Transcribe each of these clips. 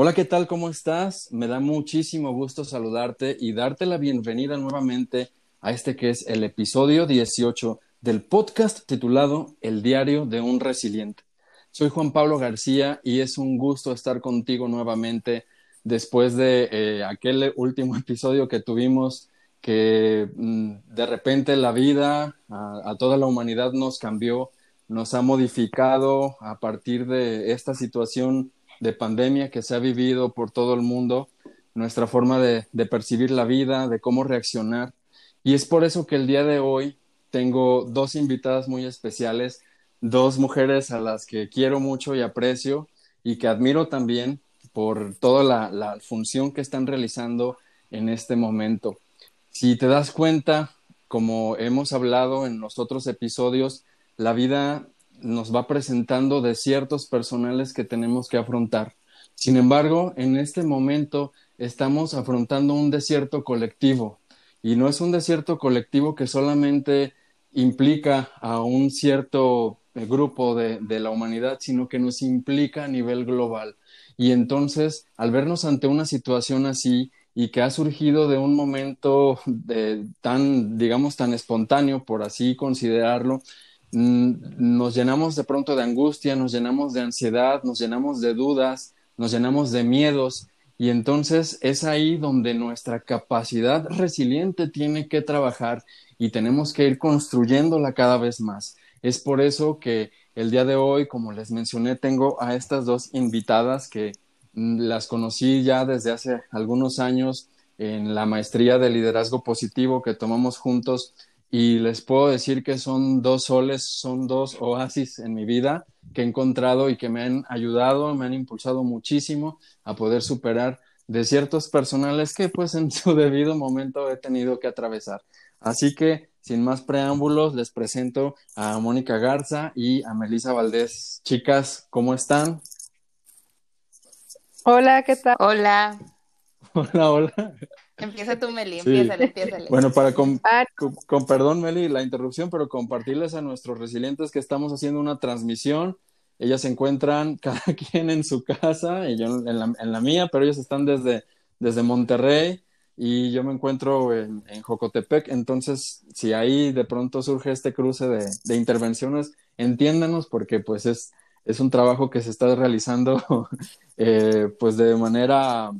Hola, ¿qué tal? ¿Cómo estás? Me da muchísimo gusto saludarte y darte la bienvenida nuevamente a este que es el episodio 18 del podcast titulado El diario de un resiliente. Soy Juan Pablo García y es un gusto estar contigo nuevamente después de eh, aquel último episodio que tuvimos que mm, de repente la vida a toda la humanidad nos cambió, nos ha modificado a partir de esta situación de pandemia que se ha vivido por todo el mundo, nuestra forma de, percibir la vida, de cómo reaccionar. Y es por eso que el día de hoy tengo dos invitadas muy especiales, dos mujeres a las que quiero mucho y aprecio y que admiro también por toda la, la función que están realizando en este momento. Si te das cuenta, como hemos hablado en los otros episodios, la vida nos va presentando desiertos personales que tenemos que afrontar. Sin embargo, en este momento estamos afrontando un desierto colectivo y no es un desierto colectivo que solamente implica a un cierto eh, grupo de, de, la humanidad, sino que nos implica a nivel global. Y entonces, al vernos ante una situación así y que ha surgido de un momento tan, digamos, tan espontáneo, por así considerarlo, nos llenamos de pronto de angustia, nos llenamos de ansiedad, nos llenamos de dudas, nos llenamos de miedos y entonces es ahí donde nuestra capacidad resiliente tiene que trabajar y tenemos que ir construyéndola cada vez más. Es por eso que el día de hoy, como les mencioné, tengo a estas dos invitadas que mm, las conocí ya desde hace algunos años en la maestría de liderazgo positivo que tomamos juntos y les puedo decir que son dos soles, son dos oasis en mi vida que he encontrado y que me han ayudado, me han impulsado muchísimo a poder superar desiertos personales que pues en su debido momento he tenido que atravesar. Así que sin más preámbulos les presento a Mónica Garza y a Melisa Valdés. Chicas, ¿cómo están? Hola, ¿qué tal? Hola. Hola, hola. Empieza tú, Meli, empiézale, Bueno, para con, con, perdón, Meli, la interrupción, pero compartirles a nuestros resilientes que estamos haciendo una transmisión. Ellas se encuentran cada quien en su casa y yo en la, en la mía, pero ellos están desde, desde Monterrey y yo me encuentro en, en, Jocotepec. Entonces, si ahí de pronto surge este cruce de, de intervenciones, entiéndanos porque pues es, es un trabajo que se está realizando eh, pues de manera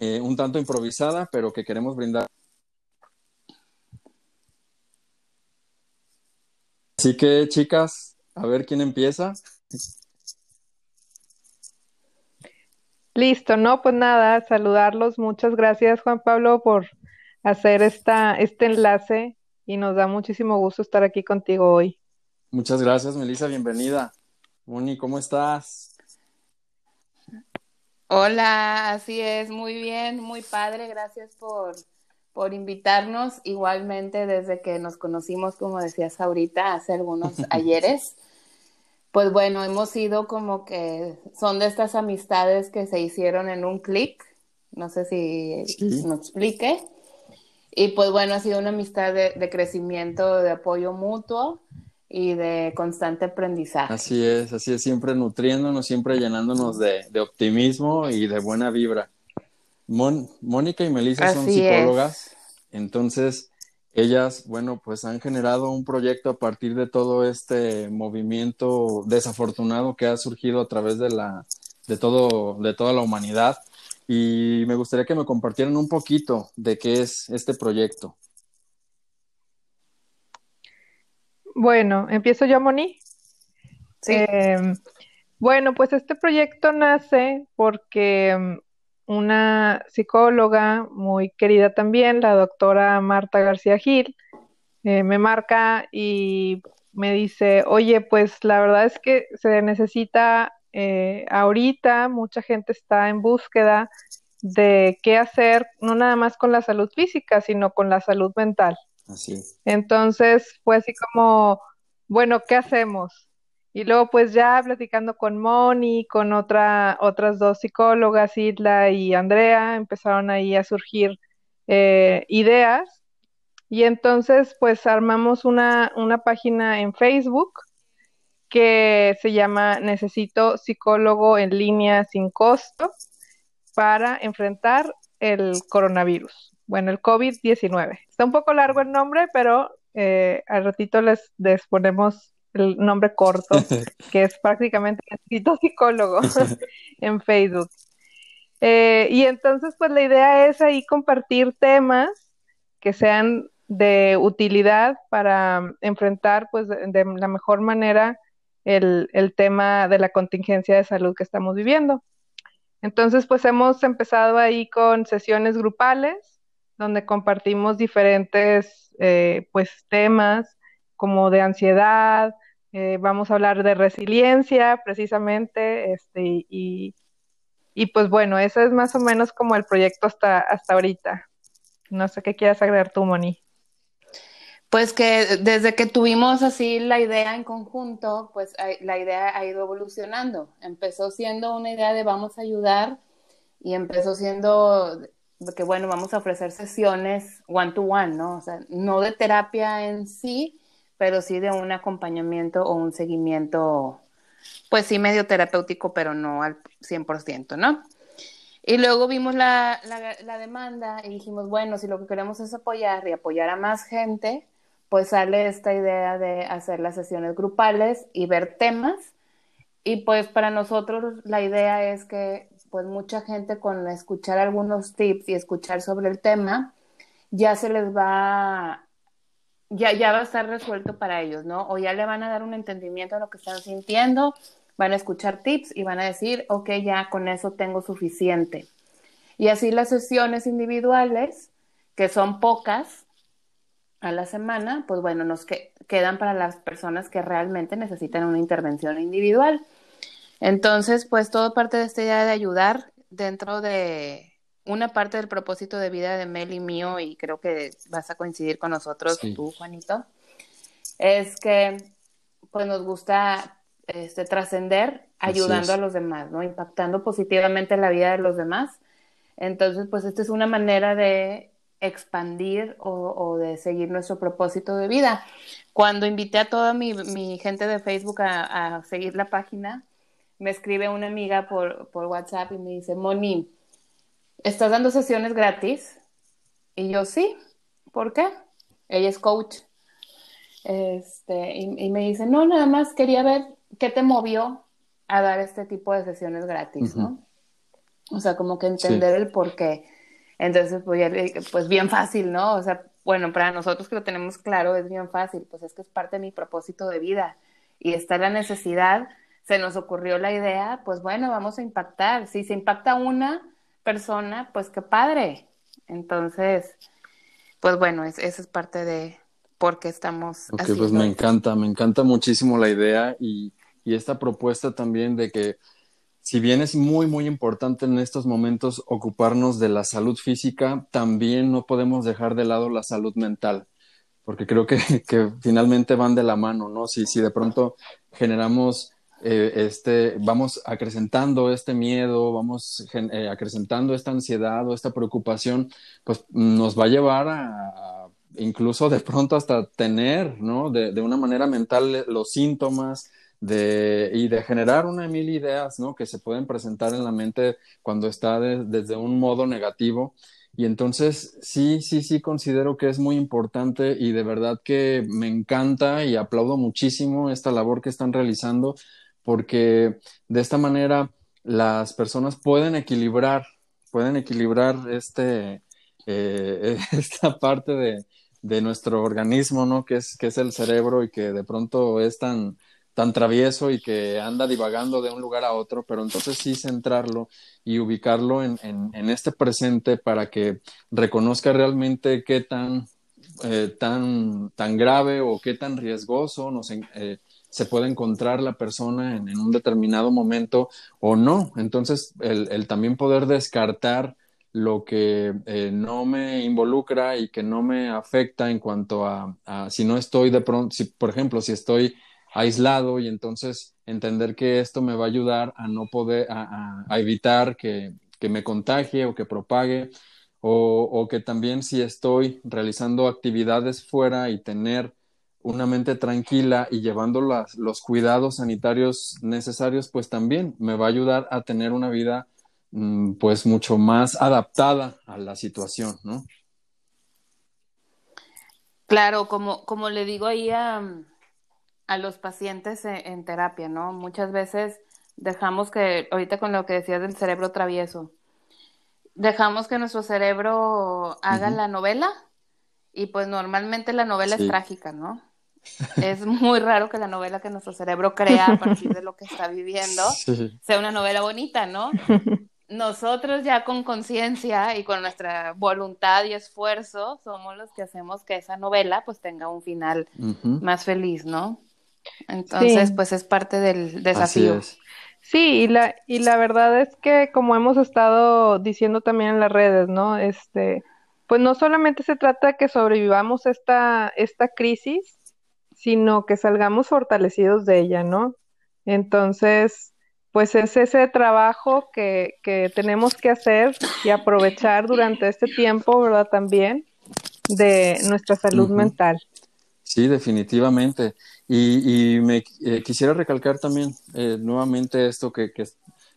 eh, un tanto improvisada, pero que queremos brindar. Así que, chicas, a ver quién empieza. Listo, no, pues nada, saludarlos. Muchas gracias, Juan Pablo, por hacer esta, este enlace y nos da muchísimo gusto estar aquí contigo hoy. Muchas gracias, Melissa, bienvenida. Moni, ¿cómo estás? Hola, así es, muy bien, muy padre, gracias por, por invitarnos. Igualmente, desde que nos conocimos, como decías ahorita, hace algunos ayeres, pues bueno, hemos sido como que son de estas amistades que se hicieron en un clic, no sé si nos explique. Y pues bueno, ha sido una amistad de, de crecimiento, de apoyo mutuo y de constante aprendizaje. Así es, así es, siempre nutriéndonos, siempre llenándonos de, optimismo y de buena vibra. Mónica y Melissa son psicólogas, entonces ellas, bueno, pues han generado un proyecto a partir de todo este movimiento desafortunado que ha surgido a través de la, de todo, de toda la humanidad. Y me gustaría que me compartieran un poquito de qué es este proyecto. Bueno, empiezo yo, Moni. Sí. Em, bueno, pues este proyecto nace porque em, una psicóloga muy querida también, la doctora Marta García Gil, eh, me marca y me dice, oye, pues la verdad es que se necesita eh, ahorita, mucha gente está en búsqueda de qué hacer, no nada más con la salud física, sino con la salud mental. Entonces fue así como, bueno, ¿qué hacemos? Y luego pues ya platicando con Moni, con otra, otras dos psicólogas, Isla y Andrea, empezaron ahí a surgir eh, ideas. Y entonces pues armamos una, una página en Facebook que se llama Necesito psicólogo en línea sin costo. para enfrentar el coronavirus. Bueno, el COVID-19. Está un poco largo el nombre, pero eh, al ratito les, les ponemos el nombre corto, que es prácticamente necesito psicólogo en Facebook. Eh, y entonces, pues la idea es ahí compartir temas que sean de utilidad para enfrentar, pues, de, la mejor manera el, el, tema de la contingencia de salud que estamos viviendo. Entonces, pues hemos empezado ahí con sesiones grupales, donde compartimos diferentes, eh, pues, temas como de ansiedad, eh, vamos a hablar de resiliencia precisamente, este, y, y pues bueno, eso es más o menos como el proyecto hasta, hasta ahorita. No sé qué quieras agregar tú, Moni. Pues que desde que tuvimos así la idea en conjunto, pues la idea ha ido evolucionando. Empezó siendo una idea de vamos a ayudar y empezó siendo que bueno, vamos a ofrecer sesiones one to one, ¿no? O sea, no de terapia en sí, pero sí de un acompañamiento o un seguimiento, pues sí medio terapéutico, pero no al 100%, ¿no? Y luego vimos la, la, demanda y dijimos, bueno, si lo que queremos es apoyar y apoyar a más gente, pues sale esta idea de hacer las sesiones grupales y ver temas. Y pues para nosotros la idea es que pues mucha gente con escuchar algunos tips y escuchar sobre el tema, ya se les va ya, ya va a estar resuelto para ellos, ¿no? O ya le van a dar un entendimiento de lo que están sintiendo, van a escuchar tips y van a decir, ok, ya con eso tengo suficiente. Y así las sesiones individuales, que son pocas a la semana, pues bueno, nos quedan para las personas que realmente necesitan una intervención individual. Entonces, pues todo parte de esta idea de ayudar dentro de, una parte del propósito de vida de Mel y mío, y creo que vas a coincidir con nosotros, tú, Juanito, es que pues nos gusta este, trascender ayudando a los demás, ¿no? Impactando positivamente la vida de los demás. Entonces, pues esta es una manera de expandir o, de seguir nuestro propósito de vida. Cuando invité a toda mi, gente de Facebook a, seguir la página, me escribe una amiga por, por WhatsApp y me dice, Moni, ¿estás dando sesiones gratis? Y yo, sí, ¿por qué? Ella es coach. Este, y, me dice, no, nada más quería ver qué te movió a dar este tipo de sesiones gratis, ¿no? O sea, como que entender el por qué. Entonces, pues, pues bien fácil, ¿no? O sea, bueno, para nosotros que lo tenemos claro, es bien fácil, pues es que es parte de mi propósito de vida y está la necesidad, se nos ocurrió la idea, pues bueno, vamos a impactar. Si se impacta una, persona, pues qué padre. Entonces, pues bueno, es, esa es parte de por qué estamos. Ok, pues me encanta, me encanta muchísimo la idea y, y esta propuesta también de que si bien es muy, muy importante en estos momentos ocuparnos de la salud física, también no podemos dejar de lado la salud mental, porque creo que, que finalmente van de la mano, ¿no? Si, si de pronto generamos eh, este, vamos acrecentando este miedo, vamos eh, acrecentando esta ansiedad o esta preocupación, pues nos va a llevar a, incluso de pronto hasta tener, ¿no? De, de una manera mental los síntomas de, y de generar una mil ideas, ¿no? Que se pueden presentar en la mente cuando está desde un modo negativo. Y entonces sí, sí, sí considero que es muy importante y de verdad que me encanta y aplaudo muchísimo esta labor que están realizando porque de esta manera las personas pueden equilibrar, pueden equilibrar este, eh, esta parte de, de, nuestro organismo, ¿no? Que es, que es el cerebro y que de pronto es tan, tan travieso y que anda divagando de un lugar a otro, pero entonces sí centrarlo y ubicarlo en, en, este presente para que reconozca realmente qué tan, eh, tan, tan grave o qué tan riesgoso nos, eh, se puede encontrar la persona en, un determinado momento o no. Entonces, el, también poder descartar lo que eh, no me involucra y que no me afecta en cuanto a, si no estoy de pronto, si, por ejemplo, si estoy aislado y entonces entender que esto me va a ayudar a no poder, a, evitar que, que, me contagie o que propague, o, o que también si estoy realizando actividades fuera y tener una mente tranquila y llevando los cuidados sanitarios necesarios, pues también me va a ayudar a tener una vida mm, pues mucho más adaptada a la situación, ¿no? Claro, como, como le digo ahí a, a los pacientes en, terapia, ¿no? Muchas veces dejamos que, ahorita con lo que decías del cerebro travieso, dejamos que nuestro cerebro haga la novela y pues normalmente la novela es trágica, ¿no? Es muy raro que la novela que nuestro cerebro crea a partir de lo que está viviendo sea una novela bonita, ¿no? Nosotros ya con conciencia y con nuestra voluntad y esfuerzo somos los que hacemos que esa novela pues tenga un final más feliz, ¿no? Entonces, pues es parte del desafío. Sí, y la, y la verdad es que como hemos estado diciendo también en las redes, ¿no? Este, pues no solamente se trata de que sobrevivamos esta, esta crisis, sino que salgamos fortalecidos de ella, ¿no? Entonces, pues es ese trabajo que, que tenemos que hacer y aprovechar durante este tiempo, ¿verdad? También de nuestra salud mental. Sí, definitivamente. Y, y me eh, quisiera recalcar también eh, nuevamente esto, que, que,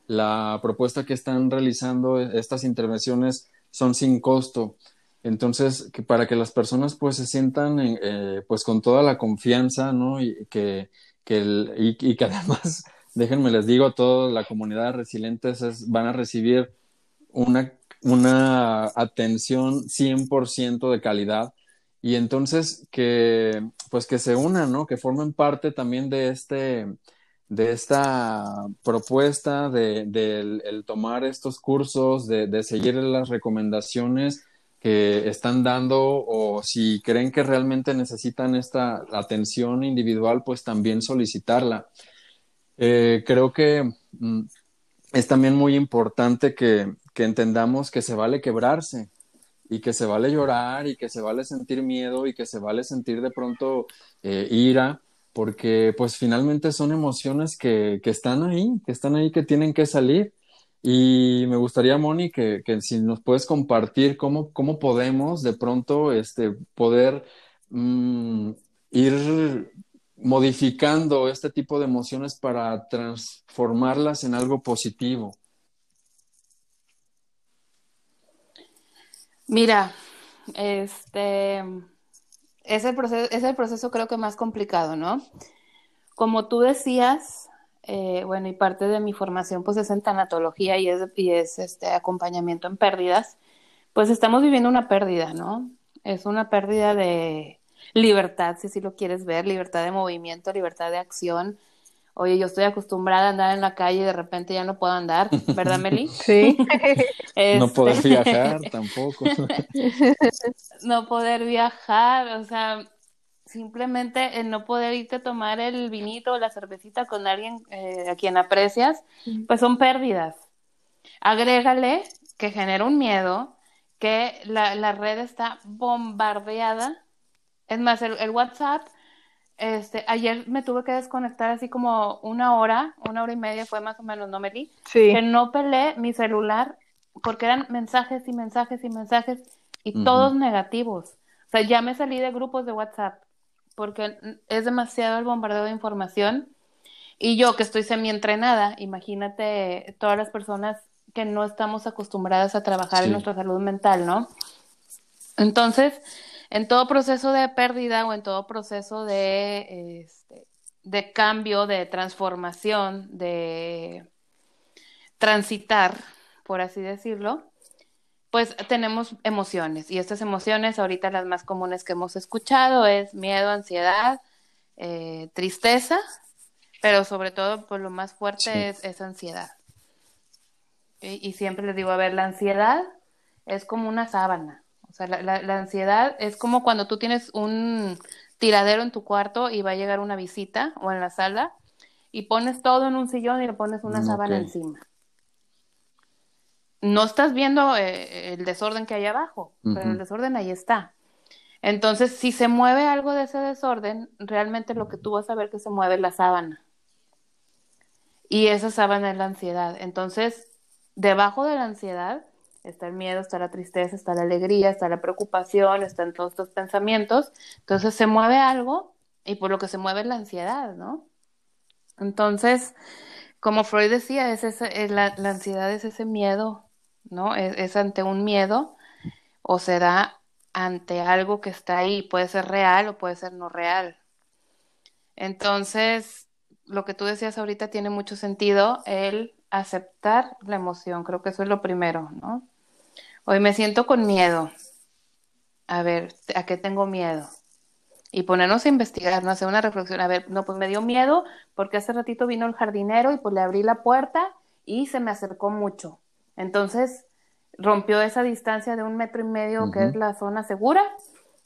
la propuesta que están realizando estas intervenciones son sin costo. Entonces, que para que las personas pues se sientan eh, pues con toda la confianza, ¿no? Y que, que el, y, que además, déjenme les digo, toda la comunidad de resilientes es, van a recibir una, una atención 100% de calidad y entonces que pues que se unan, ¿no? Que formen parte también de este de esta propuesta de, el tomar estos cursos, de, de seguir las recomendaciones que están dando o si creen que realmente necesitan esta atención individual, pues también solicitarla. Eh, creo que mm, es también muy importante que, que, entendamos que se vale quebrarse y que se vale llorar y que se vale sentir miedo y que se vale sentir de pronto eh, ira, porque pues finalmente son emociones que, que están ahí, que están ahí, que tienen que salir y me gustaría, Moni, que, si nos puedes compartir cómo, cómo podemos de pronto este, poder mm, ir modificando este tipo de emociones para transformarlas en algo positivo. Mira, este es el proceso, es el proceso creo que más complicado, ¿no? Como tú decías, eh, bueno, y parte de mi formación pues es en tanatología y es, y es este acompañamiento en pérdidas, pues estamos viviendo una pérdida, ¿no? Es una pérdida de libertad, si así lo quieres ver, libertad de movimiento, libertad de acción. Oye, yo estoy acostumbrada a andar en la calle y de repente ya no puedo andar, ¿verdad, Meli? Sí. No poder este, viajar tampoco. no poder viajar, o sea, simplemente el no poder irte a tomar el vinito o la cervecita con alguien eh, a quien aprecias, pues son pérdidas. Agrégale que genera un miedo, que la, la red está bombardeada. Es más, el, WhatsApp, este, ayer me tuve que desconectar así como una hora, una hora y media fue más o menos, ¿no, Meli? Sí. Que no peleé mi celular porque eran mensajes y mensajes y mensajes y todos negativos. O sea, ya me salí de grupos de WhatsApp porque es demasiado el bombardeo de información. Y yo que estoy semi-entrenada, imagínate todas las personas que no estamos acostumbradas a trabajar en nuestra salud mental, ¿no? Entonces, en todo proceso de pérdida o en todo proceso de, este, de cambio, de transformación, de transitar, por así decirlo, pues tenemos emociones y estas emociones ahorita las más comunes que hemos escuchado es miedo, ansiedad, eh, tristeza, pero sobre todo pues lo más fuerte es, ansiedad. Y, siempre les digo, a ver, la ansiedad es como una sábana. O sea, la, ansiedad es como cuando tú tienes un tiradero en tu cuarto y va a llegar una visita o en la sala y pones todo en un sillón y le pones una mm, sábana encima no estás viendo eh, el desorden que hay abajo, pero el desorden ahí está. Entonces, si se mueve algo de ese desorden, realmente lo que tú vas a ver que se mueve es la sábana. Y esa sábana es la ansiedad. Entonces, debajo de la ansiedad está el miedo, está la tristeza, está la alegría, está la preocupación, están todos estos pensamientos. Entonces, se mueve algo y por lo que se mueve es la ansiedad, ¿no? Entonces, como Freud decía, es la, ansiedad es ese miedo, ¿no? Es, ante un miedo o se da ante algo que está ahí, puede ser real o puede ser no real. Entonces, lo que tú decías ahorita tiene mucho sentido, el aceptar la emoción, creo que eso es lo primero, ¿no? Hoy me siento con miedo. A ver, ¿a qué tengo miedo? Y ponernos a investigar, no hacer una reflexión. A ver, no, pues me dio miedo porque hace ratito vino el jardinero y pues le abrí la puerta y se me acercó mucho. Entonces rompió esa distancia de un metro y medio que es la zona segura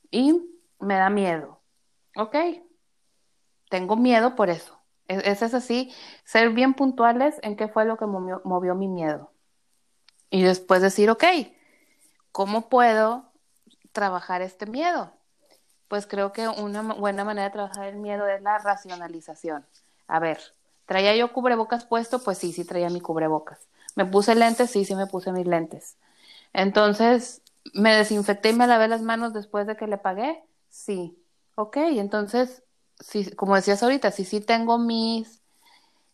y me da miedo. Ok, tengo miedo por eso. Eso es así, ser bien puntuales en qué fue lo que movió mi miedo. Y después decir, ok, ¿cómo puedo trabajar este miedo? Pues creo que una buena manera de trabajar el miedo es la racionalización. A ver, ¿traía yo cubrebocas puesto? Pues sí, sí traía mi cubrebocas. ¿Me puse lentes? Sí, sí me puse mis lentes. Entonces, ¿me desinfecté y me lavé las manos después de que le pagué? Sí. Ok, entonces, si, como decías ahorita, si sí tengo mis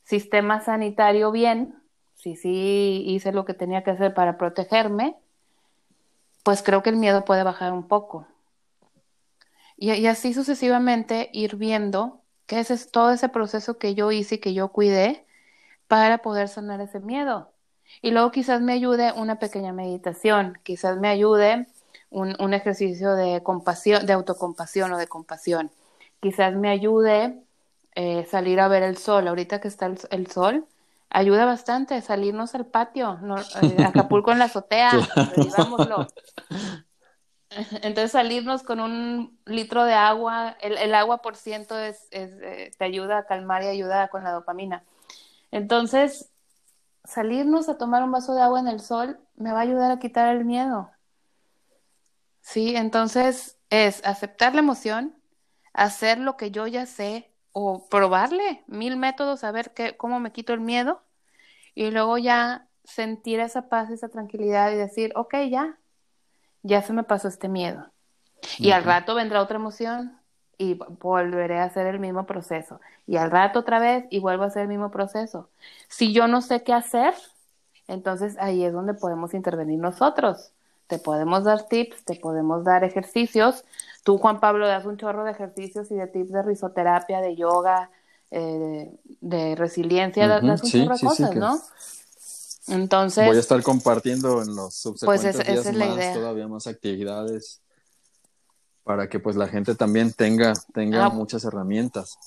sistema sanitario bien, si sí hice lo que tenía que hacer para protegerme, pues creo que el miedo puede bajar un poco. Y, así sucesivamente ir viendo qué es todo ese proceso que yo hice y que yo cuidé para poder sanar ese miedo. Y luego quizás me ayude una pequeña meditación, quizás me ayude un, ejercicio de compasión, de autocompasión o de compasión. Quizás me ayude eh, salir a ver el sol. Ahorita que está el sol, ayuda bastante salirnos al patio, no, eh, Acapulco en la azotea, Entonces salirnos con un litro de agua, el, agua por ciento es, eh, te ayuda a calmar y ayuda con la dopamina. Entonces, salirnos a tomar un vaso de agua en el sol me va a ayudar a quitar el miedo. Sí, entonces es aceptar la emoción, hacer lo que yo ya sé, o probarle mil métodos a ver qué, cómo me quito el miedo y luego ya sentir esa paz, esa tranquilidad y decir, ok, ya, ya se me pasó este miedo. Y al rato vendrá otra emoción y volveré a hacer el mismo proceso. Y al rato otra vez y vuelvo a hacer el mismo proceso. Si yo no sé qué hacer, entonces ahí es donde podemos intervenir nosotros. Te podemos dar tips, te podemos dar ejercicios, Tú, Juan Pablo, das un chorro de ejercicios y de tips de risoterapia, de yoga, eh, de, resiliencia, das un chorro de cosas, ¿no? Entonces. Voy a estar compartiendo en los subsecuentes pues días más, todavía más actividades para que pues la gente también tenga, tenga ah. muchas herramientas.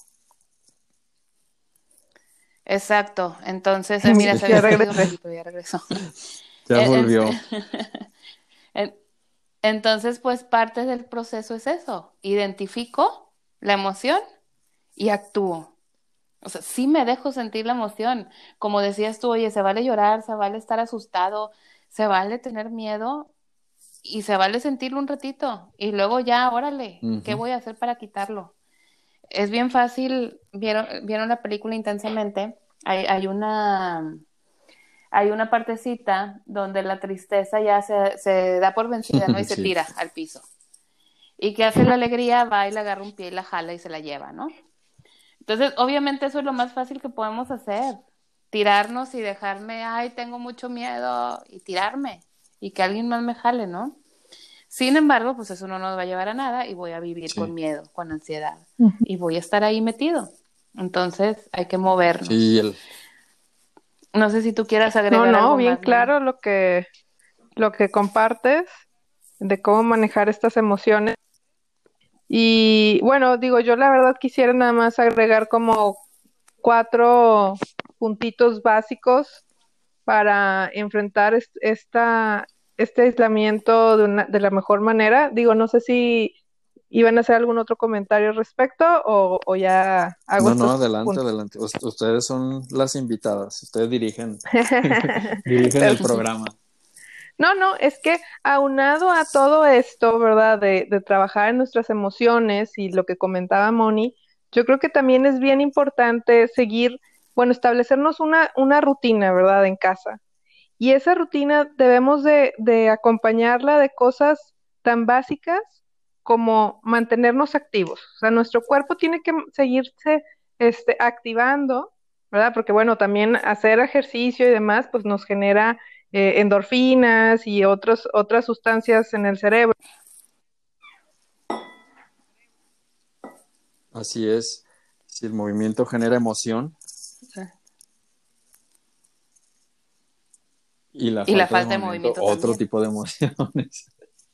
Exacto. Entonces, eh, mira, se ya regresó. Ya regresó. Ya volvió. Entonces, pues parte del proceso es eso, identifico la emoción y actúo. O sea, sí me dejo sentir la emoción. Como decías tú, oye, se vale llorar, se vale estar asustado, se vale tener miedo y se vale sentirlo un ratito. Y luego ya, órale, ¿qué voy a hacer para quitarlo? Es bien fácil, vieron, vieron la película intensamente, hay, hay una hay una partecita donde la tristeza ya se, se da por vencida, ¿no? Y se tira al piso. Y que hace la alegría, va y le agarra un pie y la jala y se la lleva, ¿no? Entonces, obviamente eso es lo más fácil que podemos hacer. Tirarnos y dejarme, ay, tengo mucho miedo, y tirarme. Y que alguien más me jale, ¿no? Sin embargo, pues eso no nos va a llevar a nada y voy a vivir con miedo, con ansiedad. Y voy a estar ahí metido. Entonces, hay que movernos. Sí, el, no sé si tú quieras agregar. No, no, bien claro lo que, lo que compartes de cómo manejar estas emociones. Y bueno, digo, yo la verdad quisiera nada más agregar como cuatro puntitos básicos para enfrentar esta, este aislamiento de, una, de la mejor manera. Digo, no sé si ¿Iban a hacer algún otro comentario al respecto o, ya hago No, no, adelante, adelante. ustedes son las invitadas, ustedes dirigen, dirigen el programa. No, no, es que aunado a todo esto, ¿verdad? De, de trabajar en nuestras emociones y lo que comentaba Moni, yo creo que también es bien importante seguir, bueno, establecernos una, una rutina, ¿verdad? En casa. Y esa rutina debemos de, de acompañarla de cosas tan básicas como mantenernos activos. O sea, nuestro cuerpo tiene que seguirse este, activando ¿verdad? Porque bueno, también hacer ejercicio y demás, pues nos genera eh, endorfinas y otros, otras sustancias en el cerebro. Así es. Si el movimiento genera emoción. Y la, falta, de movimiento, otro tipo de emociones.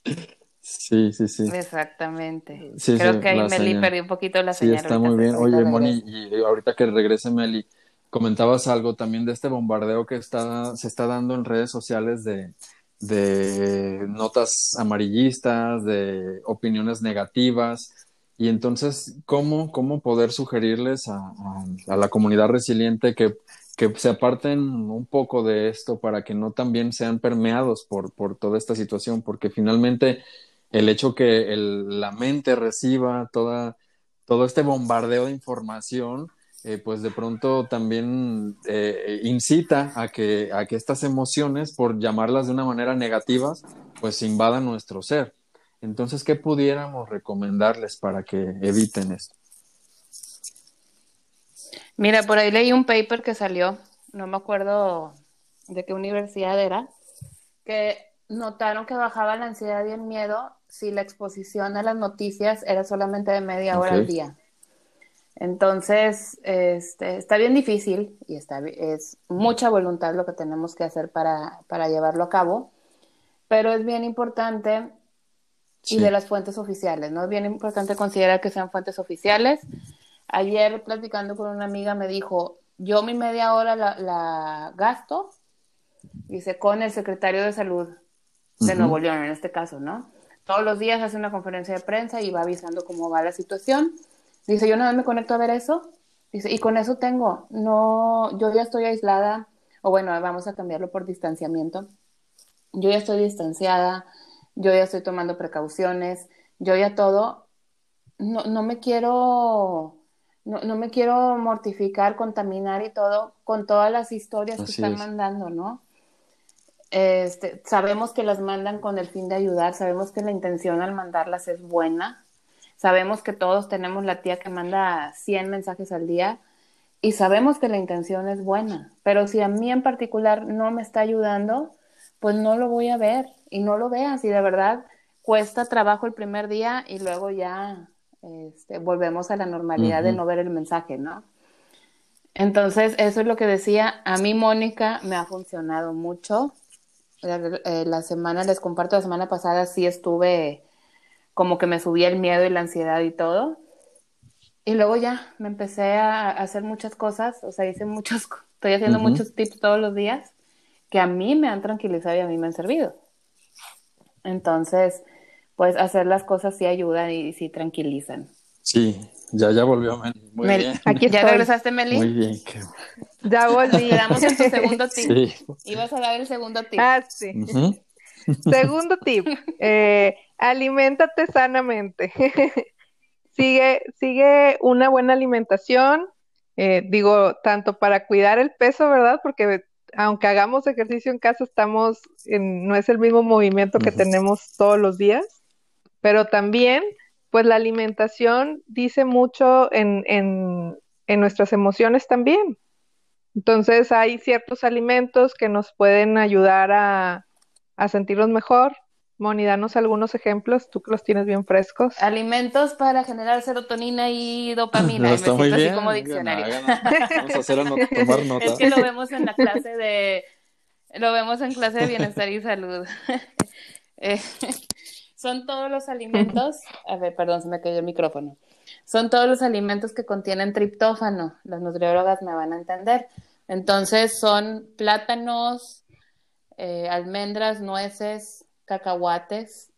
sí, sí, sí. Exactamente. Creo que ahí Meli perdió un poquito la señal. Sí, está muy bien. Oye, Moni, y ahorita que regrese Meli, comentabas algo también de este bombardeo que está, se está dando en redes sociales de, de notas amarillistas, de opiniones negativas. Y entonces, ¿cómo, cómo poder sugerirles a, la comunidad resiliente que, que, se aparten un poco de esto para que no también sean permeados por, por toda esta situación? Porque finalmente el hecho que la mente reciba toda, todo este bombardeo de información, eh, pues de pronto también eh, incita a que, a que estas emociones, por llamarlas de una manera negativa, pues invadan nuestro ser. Entonces, ¿qué pudiéramos recomendarles para que eviten esto? Mira, por ahí leí un paper que salió, no me acuerdo de qué universidad era, que notaron que bajaba la ansiedad y el miedo si la exposición a las noticias era solamente de media hora al día. Entonces, este, está bien difícil y está, es mucha voluntad lo que tenemos que hacer para, para llevarlo a cabo, pero es bien importante y de las fuentes oficiales, ¿no? Es bien importante considerar que sean fuentes oficiales. Ayer platicando con una amiga me dijo, yo mi media hora la, gasto, dice, con el secretario de salud de Nuevo León en este caso, ¿no? Todos los días hace una conferencia de prensa y va avisando cómo va la situación Dice, yo nada me conecto a ver eso. Dice, y con eso tengo, no, yo ya estoy aislada, o bueno, vamos a cambiarlo por distanciamiento. Yo ya estoy distanciada, yo ya estoy tomando precauciones, yo ya todo, no, no me quiero, no, no, me quiero mortificar, contaminar y todo con todas las historias que están mandando, ¿no? Este, sabemos que las mandan con el fin de ayudar, sabemos que la intención al mandarlas es buena, Sabemos que todos tenemos la tía que manda 100 mensajes al día y sabemos que la intención es buena, pero si a mí en particular no me está ayudando, pues no lo voy a ver y no lo veas y de verdad cuesta trabajo el primer día y luego ya este, volvemos a la normalidad de no ver el mensaje, ¿no? Entonces, eso es lo que decía. A mí, Mónica, me ha funcionado mucho. La, eh, la semana, les comparto, la semana pasada sí estuve como que me subía el miedo y la ansiedad y todo. Y luego ya me empecé a, hacer muchas cosas, o sea, hice muchos, estoy haciendo muchos tips todos los días que a mí me han tranquilizado y a mí me han servido. Entonces, pues hacer las cosas sí ayudan y sí tranquilizan. Sí, ya, ya volvió Meli. Muy bien. Aquí ¿Ya regresaste, Meli? Muy bien. Ya volví. Quedamos en tu segundo tip. Sí. Ibas a dar el segundo tip. Ah, sí. Segundo tip. Eh, aliméntate sanamente. sigue, sigue una buena alimentación, eh, digo, tanto para cuidar el peso, ¿verdad? Porque aunque hagamos ejercicio en casa, estamos en, no es el mismo movimiento que tenemos todos los días, pero también, pues la alimentación dice mucho en, en, en nuestras emociones también. Entonces hay ciertos alimentos que nos pueden ayudar a, a sentirnos mejor, Moni, danos algunos ejemplos, tú que los tienes bien frescos. Alimentos para generar serotonina y dopamina. No, está muy bien. Así como diccionario. Vamos a hacer a tomar nota. Es que lo vemos en la clase de, lo vemos en clase de bienestar y salud. Eh, son todos los alimentos, a ver, perdón, se me cayó el micrófono. Son todos los alimentos que contienen triptófano. Las nutriólogas me van a entender. Entonces son plátanos, eh, almendras, nueces, cacahuates,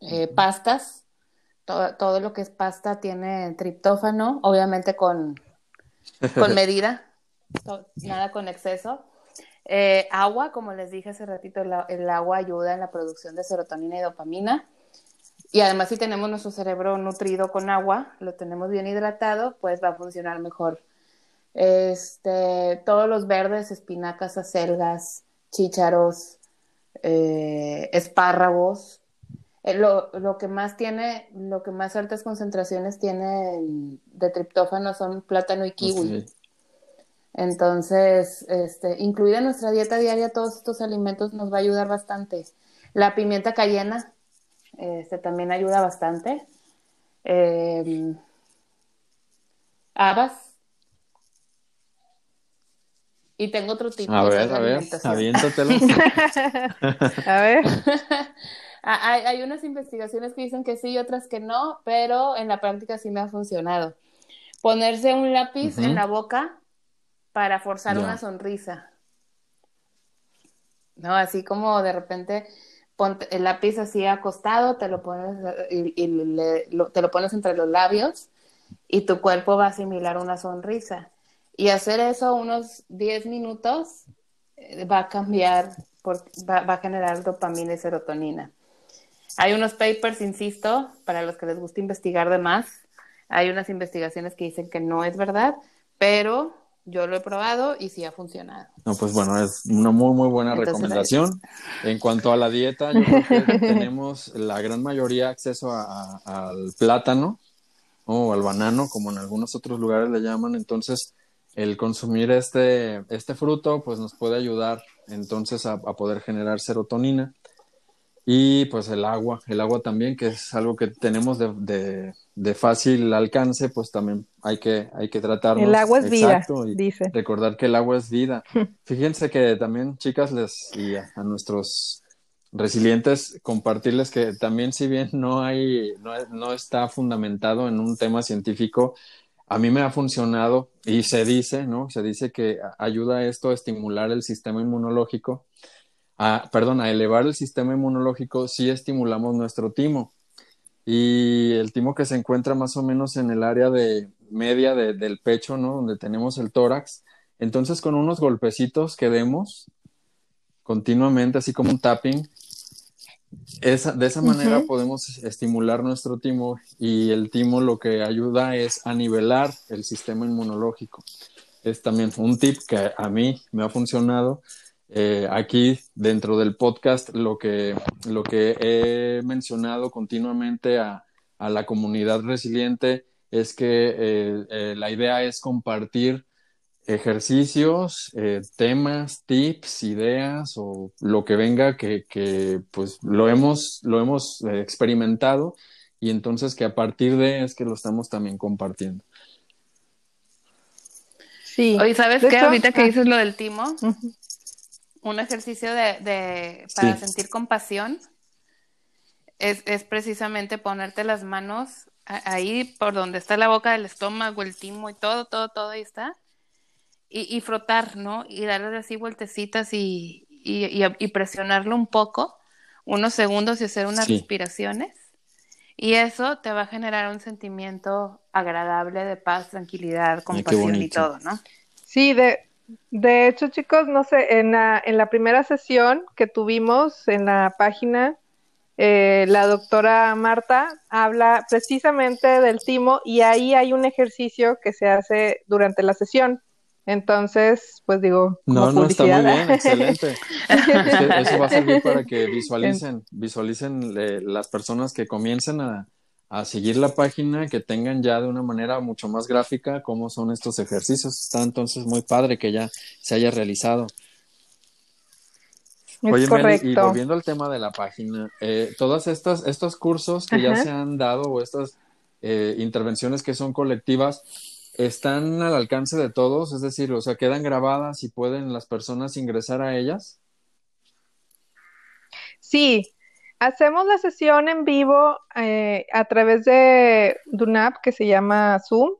eh, pastas, todo, lo que es pasta tiene triptófano, obviamente con, con medida, nada con exceso. Eh, agua, como les dije hace ratito, el, agua ayuda en la producción de serotonina y dopamina. Y además si tenemos nuestro cerebro nutrido con agua, lo tenemos bien hidratado, pues va a funcionar mejor. Este, todos los verdes, espinacas, acelgas, chícharos, eh, espárragos. Eh, lo, lo, que más tiene, lo que más altas concentraciones tiene de triptófano son plátano y kiwi. Entonces, este, incluir en nuestra dieta diaria todos estos alimentos nos va a ayudar bastante. La pimienta cayena este, también ayuda bastante. Eh, habas. Y tengo otro tipo a ver, a ver, aviéntatelo. a ver. Hay, hay, unas investigaciones que dicen que sí y otras que no, pero en la práctica sí me ha funcionado. Ponerse un lápiz en la boca para forzar una sonrisa. ¿No? Así como de repente ponte el lápiz así acostado, te lo pones y, te lo pones entre los labios y tu cuerpo va a asimilar una sonrisa. Y hacer eso unos 10 minutos eh, va a cambiar, va, va, a generar dopamina y serotonina. Hay unos papers, insisto, para los que les gusta investigar de más. Hay unas investigaciones que dicen que no es verdad, pero yo lo he probado y sí ha funcionado. No, pues bueno, es una muy, muy buena recomendación. En cuanto a la dieta, yo creo que tenemos la gran mayoría acceso al plátano o al banano, como en algunos otros lugares le llaman. Entonces, el consumir este, este fruto, pues nos puede ayudar entonces a poder generar serotonina. Y pues el agua, el agua también, que es algo que tenemos de, de, fácil alcance, pues también hay que, hay que tratarnos. El agua es vida, dice. Recordar que el agua es vida. Fíjense que también, chicas, les y a, nuestros resilientes, compartirles que también si bien no hay, no, no está fundamentado en un tema científico, a mí me ha funcionado y se dice, ¿no? Se dice que ayuda esto a estimular el sistema inmunológico a, perdón, a elevar el sistema inmunológico si estimulamos nuestro timo. Y el timo que se encuentra más o menos en el área de media del pecho, ¿no? Donde tenemos el tórax. Entonces, con unos golpecitos que demos continuamente, así como un tapping, esa, de esa manera podemos estimular nuestro timo y el timo lo que ayuda es a nivelar el sistema inmunológico. Es también un tip que a mí me ha funcionado eh, aquí dentro del podcast lo que, lo que he mencionado continuamente a, a la comunidad resiliente es que eh, eh, la idea es compartir ejercicios, temas, tips, ideas o lo que venga que, que pues lo hemos, lo hemos experimentado y entonces que a partir de es que lo estamos también compartiendo. Sí. Oye, ¿sabes qué? Ahorita que ah. dices lo del timo, un ejercicio de, para sentir compasión es, es, precisamente ponerte las manos ahí por donde está la boca del estómago, el timo y todo, todo, todo ahí está. Y, y frotar, ¿no? Y darle así vueltecitas y, y, y, presionarlo un poco, unos segundos y hacer unas respiraciones. Y eso te va a generar un sentimiento agradable de paz, tranquilidad, compasión y todo, ¿no? Sí, de, de hecho, chicos, no sé, en la, en la primera sesión que tuvimos en la página, eh, la doctora Marta habla precisamente del timo y ahí hay un ejercicio que se hace durante la sesión. Entonces, pues digo, no, no está muy bien, excelente. Eso va a servir para que visualicen, visualicen eh, las personas que comiencen a, a seguir la página, que tengan ya de una manera mucho más gráfica cómo son estos ejercicios. Está entonces muy padre que ya se haya realizado. Oye, y volviendo al tema de la página, eh, todas estas estos cursos que ya se han dado o estas eh, intervenciones que son colectivas están al alcance de todos, es decir, o sea, quedan grabadas y pueden las personas ingresar a ellas. Sí, Hacemos la sesión en vivo eh, a través de, una app que se llama Zoom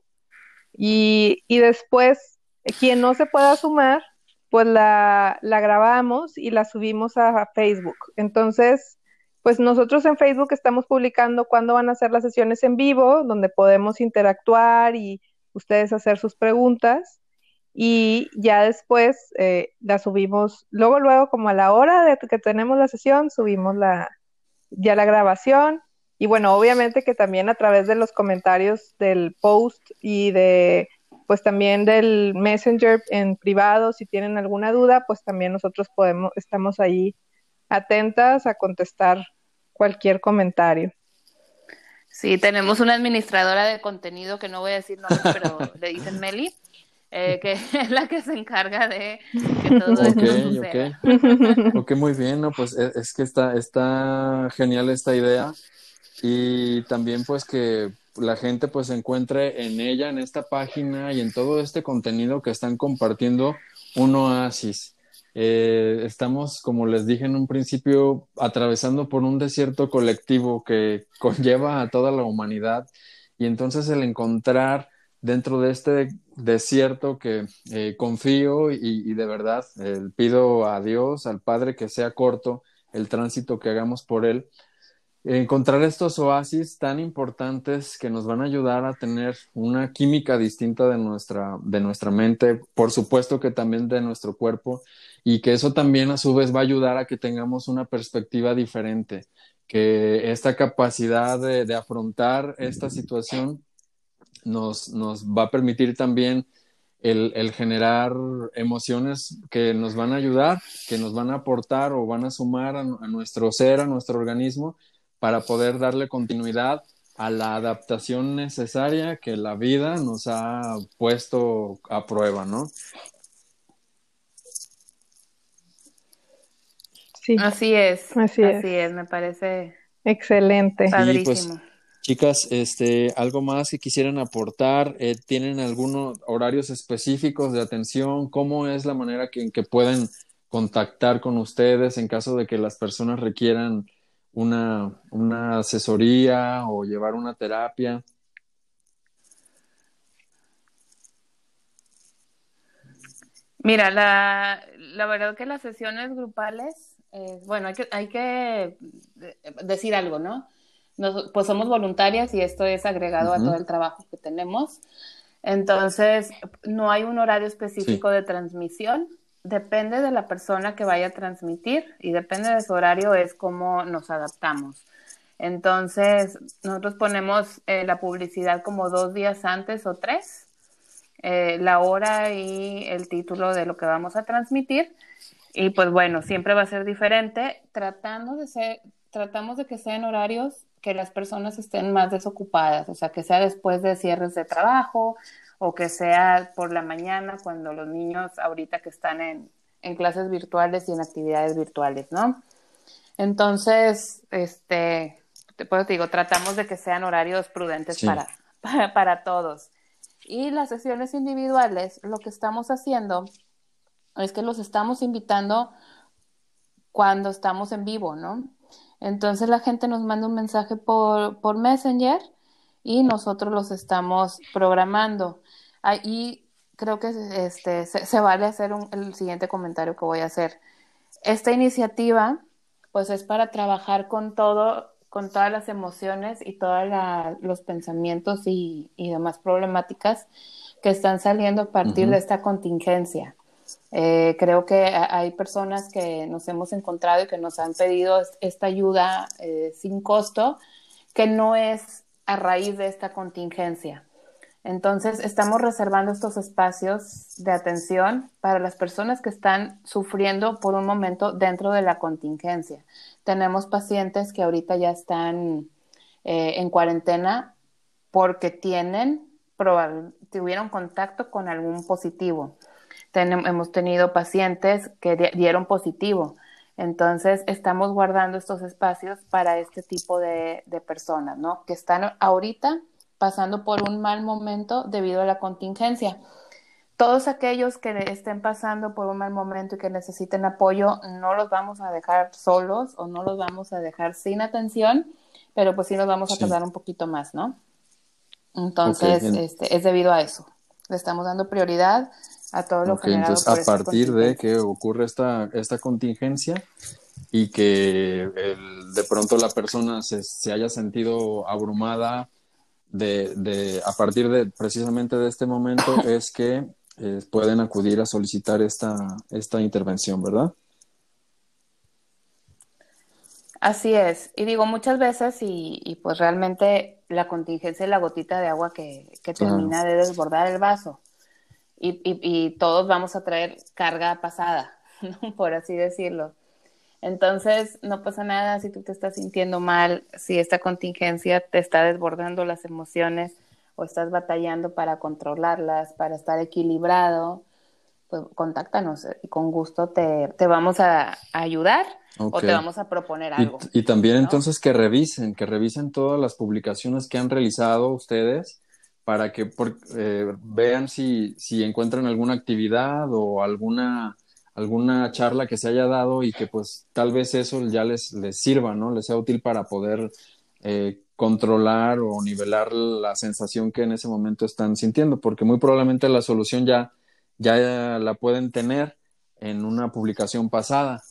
y, después quien no se pueda sumar, pues la, grabamos y la subimos a, Facebook. Entonces, pues nosotros en Facebook estamos publicando cuándo van a ser las sesiones en vivo, donde podemos interactuar y ustedes hacer sus preguntas. Y ya después eh, la subimos, luego, luego, como a la hora de que tenemos la sesión, subimos la, ya la grabación y bueno, obviamente que también a través de los comentarios del post y de pues también del Messenger en privado, si tienen alguna duda, pues también nosotros podemos, estamos ahí atentas a contestar cualquier comentario. Sí, tenemos una administradora de contenido que no voy a decir nombre, pero le dicen Meli. eh, que es la que se encarga de que todo esto Ok, muy bien, ¿no? Pues es, es, que está, está genial esta idea y también pues que la gente pues encuentre en ella, en esta página y en todo este contenido que están compartiendo un oasis. Eh, estamos, como les dije en un principio, atravesando por un desierto colectivo que conlleva a toda la humanidad. Y entonces el encontrar dentro de este desierto que eh, confío y, de verdad eh, pido a Dios, al Padre, que sea corto el tránsito que hagamos por Él, encontrar estos oasis tan importantes que nos van a ayudar a tener una química distinta de nuestra, de nuestra mente, por supuesto que también de nuestro cuerpo, y que eso también a su vez va a ayudar a que tengamos una perspectiva diferente, que esta capacidad de, de afrontar esta situación nos, nos va a permitir también el, el, generar emociones que nos van a ayudar, que nos van a aportar o van a sumar a, a, nuestro ser, a nuestro organismo, para poder darle continuidad a la adaptación necesaria que la vida nos ha puesto a prueba, ¿no? Sí. Así es. Así, es. me parece excelente. Pues, Padrísimo. Chicas, este, algo más que quisieran aportar, eh, ¿tienen algunos horarios específicos de atención? ¿Cómo es la manera que, en que pueden contactar con ustedes en caso de que las personas requieran una, una asesoría o llevar una terapia? Mira, la, la verdad que las sesiones grupales, eh, bueno, hay que, hay que decir algo, ¿no? pues somos voluntarias y esto es agregado a todo el trabajo que tenemos. Entonces, no hay un horario específico de transmisión. Depende de la persona que vaya a transmitir y depende de su horario es cómo nos adaptamos. Entonces, nosotros ponemos eh, la publicidad como dos días antes o tres, eh, la hora y el título de lo que vamos a transmitir. Y pues bueno, siempre va a ser diferente, tratando de ser, tratamos de que sean horarios que las personas estén más desocupadas, o sea, que sea después de cierres de trabajo o que sea por la mañana cuando los niños ahorita que están en, en clases virtuales y en actividades virtuales, ¿no? Entonces, este, pues digo, tratamos de que sean horarios prudentes para, para, para todos. Y las sesiones individuales, lo que estamos haciendo es que los estamos invitando cuando estamos en vivo, ¿no? Entonces la gente nos manda un mensaje por, por Messenger y nosotros los estamos programando. Ahí creo que este, se, vale hacer el siguiente comentario que voy a hacer. Esta iniciativa, pues es para trabajar con todo, con todas las emociones y todos los pensamientos y, demás problemáticas que están saliendo a partir de esta contingencia. Eh, creo que hay personas que nos hemos encontrado y que nos han pedido esta ayuda eh, sin costo, que no es a raíz de esta contingencia. Entonces, estamos reservando estos espacios de atención para las personas que están sufriendo por un momento dentro de la contingencia. Tenemos pacientes que ahorita ya están eh, en cuarentena porque tienen, tuvieron contacto con algún positivo hemos tenido pacientes que dieron positivo. Entonces, estamos guardando estos espacios para este tipo de, personas, ¿no? Que están ahorita pasando por un mal momento debido a la contingencia. Todos aquellos que estén pasando por un mal momento y que necesiten apoyo, no los vamos a dejar solos o no los vamos a dejar sin atención, pero pues sí nos vamos a tardar un poquito más, ¿no? Entonces, este, es debido a eso. Le estamos dando prioridad a todo lo okay, entonces, a partir de que ocurre esta, esta contingencia y que de pronto la persona se, se haya sentido abrumada de, de, a partir de precisamente de este momento es que eh, pueden acudir a solicitar esta, esta intervención, ¿verdad? Así es. Y digo muchas veces, y, y pues realmente la contingencia es la gotita de agua que, que termina de desbordar el vaso y, y, todos vamos a traer carga pasada, por así decirlo. Entonces, no pasa nada si tú te estás sintiendo mal, si esta contingencia te está desbordando las emociones o estás batallando para controlarlas, para estar equilibrado, pues contáctanos y con gusto te, vamos a, ayudar o te vamos a proponer algo. Y, también entonces que revisen, que revisen todas las publicaciones que han realizado ustedes para que eh, vean si, si encuentran alguna actividad o alguna alguna charla que se haya dado y que pues tal vez eso ya les, les sirva, ¿no? Les sea útil para poder eh, controlar o nivelar la sensación que en ese momento están sintiendo, porque muy probablemente la solución ya ya la pueden tener en una publicación pasada.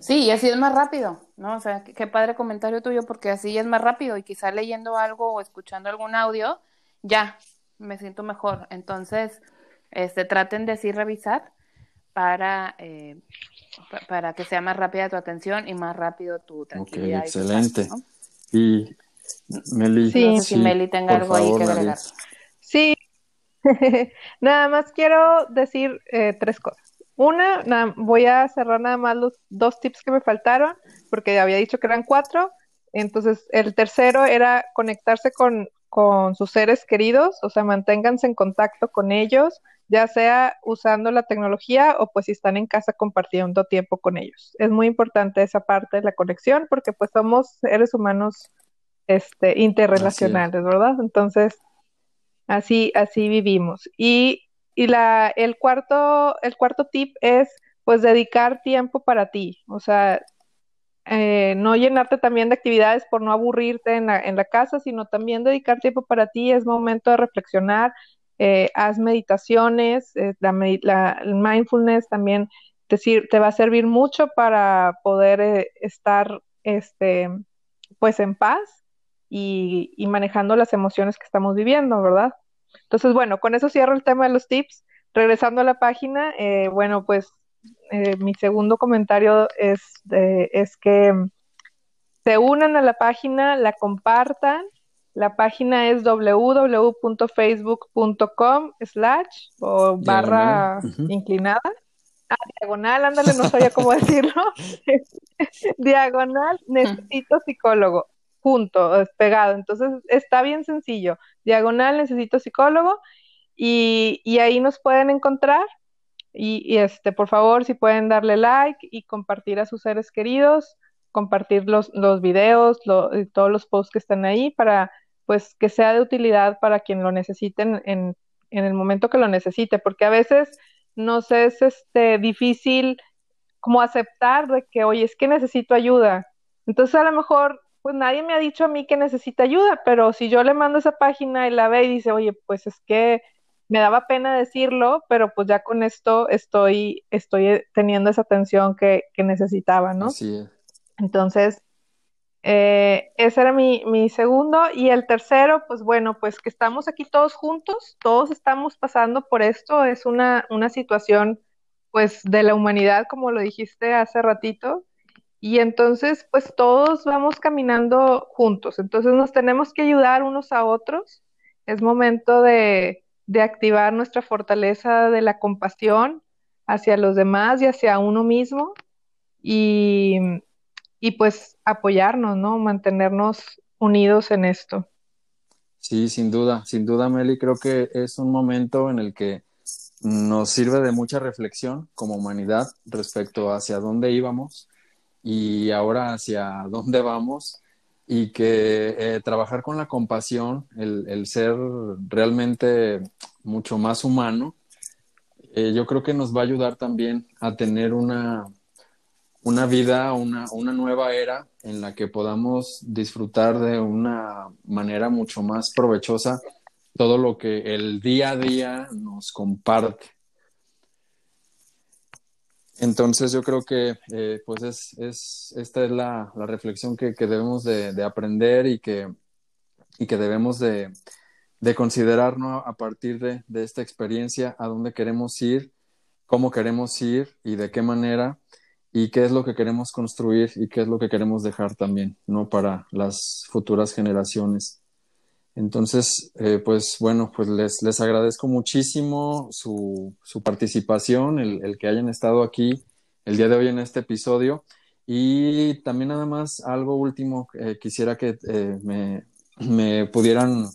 Sí, y así es más rápido, ¿no? O sea, qué, padre comentario tuyo, porque así es más rápido y quizá leyendo algo o escuchando algún audio, ya, me siento mejor. Entonces, este, traten de sí revisar para, eh, para que sea más rápida tu atención y más rápido tu tranquilidad. excelente. Y, Meli, sí, si Meli tenga algo ahí que agregar. Sí, nada más quiero decir eh, tres cosas. Una, voy a cerrar nada más los dos tips que me faltaron, porque había dicho que eran cuatro. Entonces, el tercero era conectarse con, con sus seres queridos, o sea, manténganse en contacto con ellos, ya sea usando la tecnología o pues si están en casa compartiendo tiempo con ellos. Es muy importante esa parte de la conexión porque pues somos seres humanos este, interrelacionales, ¿verdad? Entonces, Así, así vivimos. Y, y la, el, cuarto, el cuarto tip es, pues, dedicar tiempo para ti. O sea, eh, no llenarte también de actividades por no aburrirte en la, en la casa, sino también dedicar tiempo para ti. Es momento de reflexionar. Eh, haz meditaciones, eh, la, el mindfulness también te, te, va a servir mucho para poder estar este, pues en paz y, manejando las emociones que estamos viviendo, ¿verdad? Entonces, bueno, con eso cierro el tema de los tips. Regresando a la página, eh, bueno, pues eh, mi segundo comentario es, es que se unan a la página, la compartan. La página es www.facebook.com slash o barra inclinada. Ah, diagonal, ándale, no sabía cómo decirlo. diagonal, necesito psicólogo junto, pegado. Entonces está bien sencillo. Diagonal, necesito psicólogo y, y ahí nos pueden encontrar. Y, este, por favor, si pueden darle like y compartir a sus seres queridos, compartir los, los videos, todos los posts que están ahí para pues que sea de utilidad para quien lo necesiten en, en el momento que lo necesite, porque a veces nos es este difícil como aceptar de que, oye, es que necesito ayuda. Entonces a lo mejor pues nadie me ha dicho a mí que necesita ayuda, pero si yo le mando esa página y la ve y dice, oye, pues es que me daba pena decirlo, pero pues ya con esto estoy, estoy eh, teniendo esa atención que, necesitaba, ¿no? Es. Entonces, eh, ese era mi, mi segundo. Y el tercero, pues bueno, pues que estamos aquí todos juntos, todos estamos pasando por esto, es una, una situación pues de la humanidad, como lo dijiste hace ratito, y entonces, pues todos vamos caminando juntos. Entonces nos tenemos que ayudar unos a otros. Es momento de, activar nuestra fortaleza de la compasión hacia los demás y hacia uno mismo. Y, y pues apoyarnos, ¿no? Mantenernos unidos en esto. Sí, sin duda, sin duda, Meli, creo que es un momento en el que nos sirve de mucha reflexión como humanidad respecto hacia dónde íbamos y ahora hacia dónde vamos y que eh, trabajar con la compasión, el, ser realmente mucho más humano, eh, yo creo que nos va a ayudar también a tener una, una vida, una, una nueva era en la que podamos disfrutar de una manera mucho más provechosa todo lo que el día a día nos comparte. Entonces yo creo que eh, pues es, esta es la, reflexión que, debemos de, aprender y que, y que debemos de, de considerar a partir de, de, esta experiencia a dónde queremos ir, cómo queremos ir y de qué manera y qué es lo que queremos construir y qué es lo que queremos dejar también, ¿no? Para las futuras generaciones. Entonces, eh, pues bueno, pues les, les agradezco muchísimo su, su participación, el, que hayan estado aquí el día de hoy en este episodio. Y también nada más algo último, eh, quisiera que eh, me me pudieran,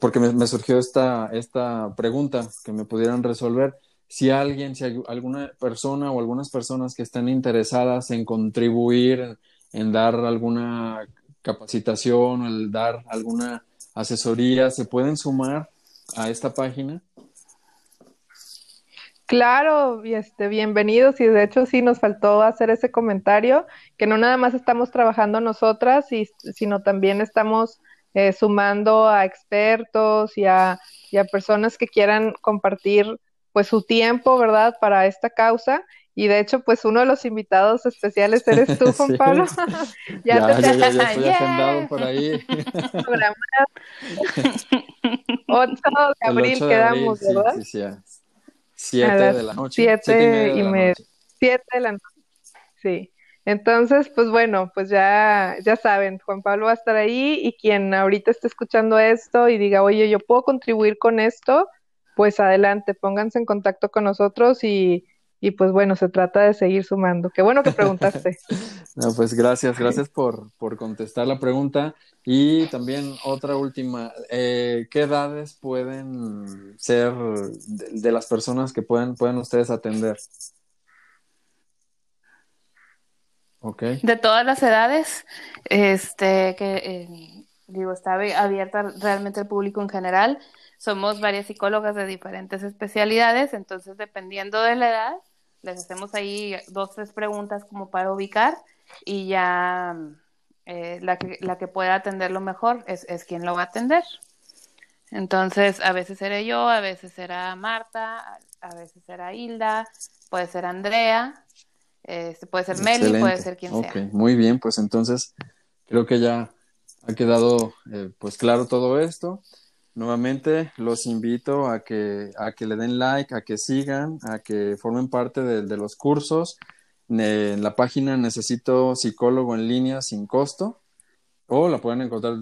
porque me, surgió esta, esta pregunta, que me pudieran resolver si alguien, si alguna persona o algunas personas que están interesadas en contribuir, en, dar alguna capacitación, el dar alguna asesoría, ¿se pueden sumar a esta página? Claro, y este, bienvenidos. Y de hecho sí nos faltó hacer ese comentario, que no nada más estamos trabajando nosotras, y, sino también estamos eh, sumando a expertos y a, y a personas que quieran compartir pues su tiempo, ¿verdad?, para esta causa. Y de hecho, pues uno de los invitados especiales eres tú, Juan Pablo. ya, te ya, ya, ya, estoy agendado por ahí. 8 de abril quedamos, ¿verdad? Sí, sí, 7 de la noche. 7 y media. 7 de la noche. Sí. Entonces, pues bueno, pues ya, ya saben, Juan Pablo va a estar ahí y quien ahorita esté escuchando esto y diga, oye, yo puedo contribuir con esto, pues adelante, pónganse en contacto con nosotros y, y pues bueno, se trata de seguir sumando. Qué bueno que preguntaste. no, pues gracias, gracias por, por contestar la pregunta. Y también otra última, eh, ¿qué edades pueden ser de, las personas que pueden, pueden ustedes atender? Okay. De todas las edades, este, que eh, digo, está abierta realmente al público en general. Somos varias psicólogas de diferentes especialidades, entonces dependiendo de la edad, les hacemos ahí dos, tres preguntas como para ubicar y ya eh, la, que, la que pueda atenderlo mejor es, es quien lo va a atender. Entonces, a veces seré yo, a veces será Marta, a veces será Hilda, puede ser Andrea, este, puede ser Meli, puede ser quien sea. Muy bien, pues entonces creo que ya ha quedado eh, pues claro todo esto. Nuevamente los invito a que, a que le den like, a que sigan, a que formen parte de los cursos en la página necesito psicólogo en línea sin costo o la pueden encontrar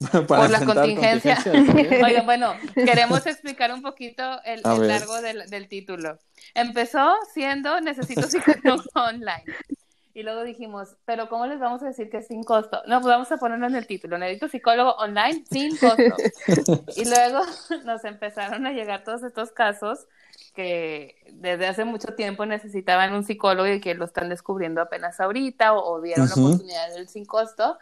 para por la contingencia. Oigan, bueno, queremos explicar un poquito el, largo del, del, título. Empezó siendo necesito psicólogo online. Y luego dijimos, pero ¿cómo les vamos a decir que es sin costo? No, pues vamos a ponerlo en el título, necesito psicólogo online sin costo. y luego nos empezaron a llegar todos estos casos que desde hace mucho tiempo necesitaban un psicólogo y que lo están descubriendo apenas ahorita o, dieron la oportunidad del sin costo.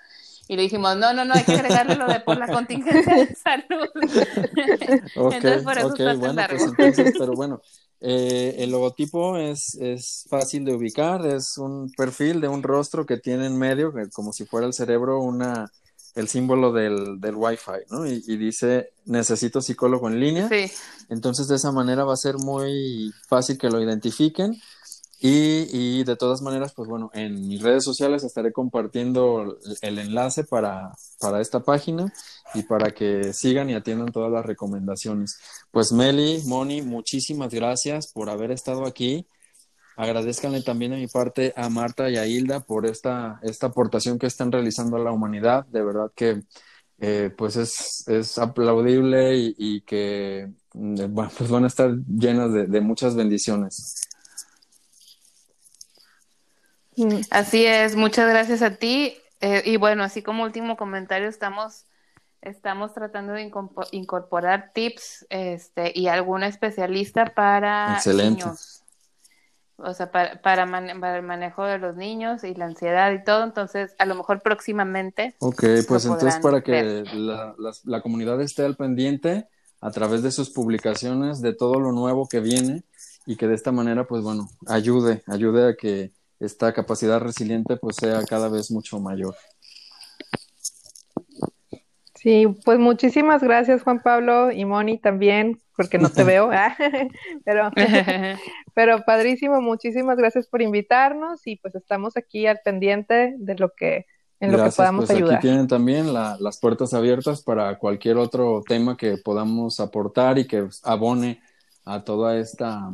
Y le dijimos, no, no, no, hay que agregarle lo de por la contingencia de salud. entonces, por eso está bueno, pues entonces, pero bueno, eh, el logotipo es, es fácil de ubicar, es un perfil de un rostro que tiene en medio, como si fuera el cerebro, una, el símbolo del, del Wi-Fi, ¿no? Y, dice, necesito psicólogo en línea. Sí. Entonces, de esa manera va a ser muy fácil que lo identifiquen. Y, de todas maneras, pues bueno, en mis redes sociales estaré compartiendo el enlace para, para esta página y para que sigan y atiendan todas las recomendaciones. Pues Meli, Moni, muchísimas gracias por haber estado aquí. Agradezcanle también de mi parte a Marta y a Hilda por esta, esta aportación que están realizando a la humanidad. De verdad que eh, pues es, es aplaudible y, que mm, pues van a estar llenas de muchas bendiciones. Así es, muchas gracias a ti. Eh, y bueno, así como último comentario, estamos, estamos tratando de incorporar tips este, y alguna especialista para niños o sea, para, para, el manejo de los niños y la ansiedad y todo, entonces a lo mejor próximamente. Ok, pues entonces para que la, la, comunidad esté al pendiente a través de sus publicaciones, de todo lo nuevo que viene y que de esta manera, pues bueno, ayude, ayude a que esta capacidad resiliente pues sea cada vez mucho mayor. Sí, pues muchísimas gracias Juan Pablo y Moni también, porque no te veo, ah, pero, pero padrísimo, muchísimas gracias por invitarnos y pues estamos aquí al pendiente de lo que en lo que podamos pues ayudar. Aquí tienen también las puertas abiertas para cualquier otro tema que podamos aportar y que abone a toda esta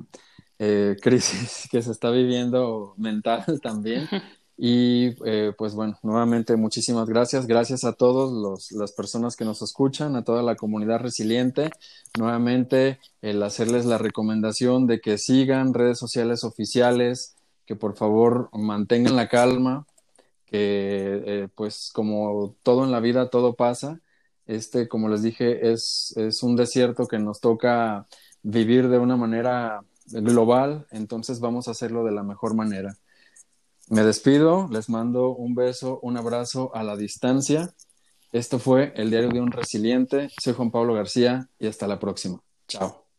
eh, crisis que se está viviendo mental también. Y eh, pues bueno, nuevamente muchísimas gracias. Gracias a todas las personas que nos escuchan, a toda la comunidad resiliente. Nuevamente el hacerles la recomendación de que sigan redes sociales oficiales, que por favor mantengan la calma, que eh, pues como todo en la vida, todo pasa. Este, como les dije, es, es un desierto que nos toca vivir de una manera global, entonces vamos a hacerlo de la mejor manera. Me despido, les mando un beso, un abrazo a la distancia. Esto fue el diario de un resiliente. Soy Juan Pablo García y hasta la próxima. Chao.